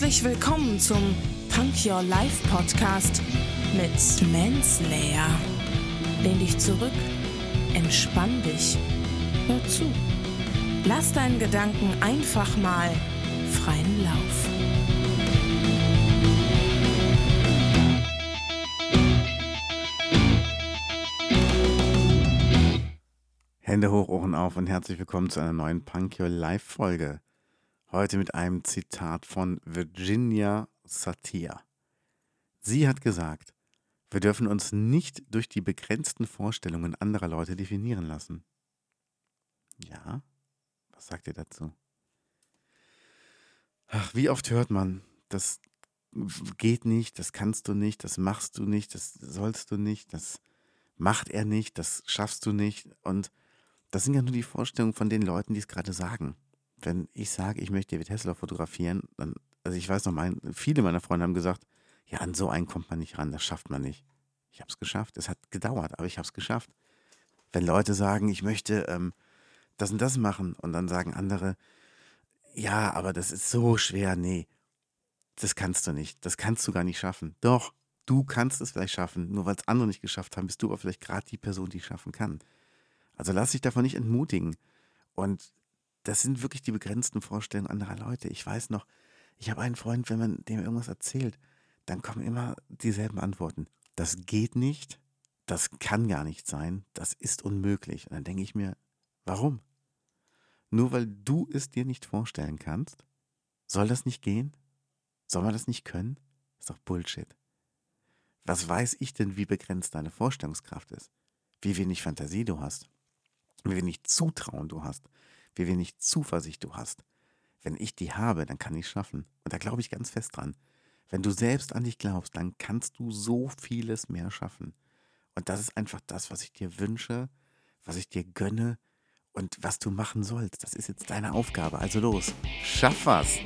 Herzlich willkommen zum Punk Your Life Podcast mit Manslayer. Lehn dich zurück, entspann dich, hör zu. Lass deinen Gedanken einfach mal freien Lauf. Hände hoch, Ohren auf und herzlich willkommen zu einer neuen Punk Your Life Folge. Heute mit einem Zitat von Virginia Satir. Sie hat gesagt, wir dürfen uns nicht durch die begrenzten Vorstellungen anderer Leute definieren lassen. Ja, was sagt ihr dazu? Ach, wie oft hört man, das geht nicht, das kannst du nicht, das machst du nicht, das sollst du nicht, das macht er nicht, das schaffst du nicht und das sind ja nur die Vorstellungen von den Leuten, die es gerade sagen. Wenn ich sage, ich möchte David Hasselhoff fotografieren, dann, also ich weiß noch, mein, viele meiner Freunde haben gesagt, ja, an so einen kommt man nicht ran, das schafft man nicht. Ich habe es geschafft. Es hat gedauert, aber ich habe es geschafft. Wenn Leute sagen, ich möchte ähm, das und das machen und dann sagen andere, ja, aber das ist so schwer, nee, das kannst du nicht, das kannst du gar nicht schaffen. Doch, du kannst es vielleicht schaffen, nur weil es andere nicht geschafft haben, bist du aber vielleicht gerade die Person, die es schaffen kann. Also lass dich davon nicht entmutigen. Und das sind wirklich die begrenzten Vorstellungen anderer Leute. Ich weiß noch, ich habe einen Freund, wenn man dem irgendwas erzählt, dann kommen immer dieselben Antworten. Das geht nicht, das kann gar nicht sein, das ist unmöglich. Und dann denke ich mir, warum? Nur weil du es dir nicht vorstellen kannst? Soll das nicht gehen? Soll man das nicht können? ist doch Bullshit. Was weiß ich denn, wie begrenzt deine Vorstellungskraft ist? Wie wenig Fantasie du hast? wie wenig Zutrauen du hast, wie wenig Zuversicht du hast. Wenn ich die habe, dann kann ich es schaffen. Und da glaube ich ganz fest dran. Wenn du selbst an dich glaubst, dann kannst du so vieles mehr schaffen. Und das ist einfach das, was ich dir wünsche, was ich dir gönne und was du machen sollst. Das ist jetzt deine Aufgabe. Also los, schaff was!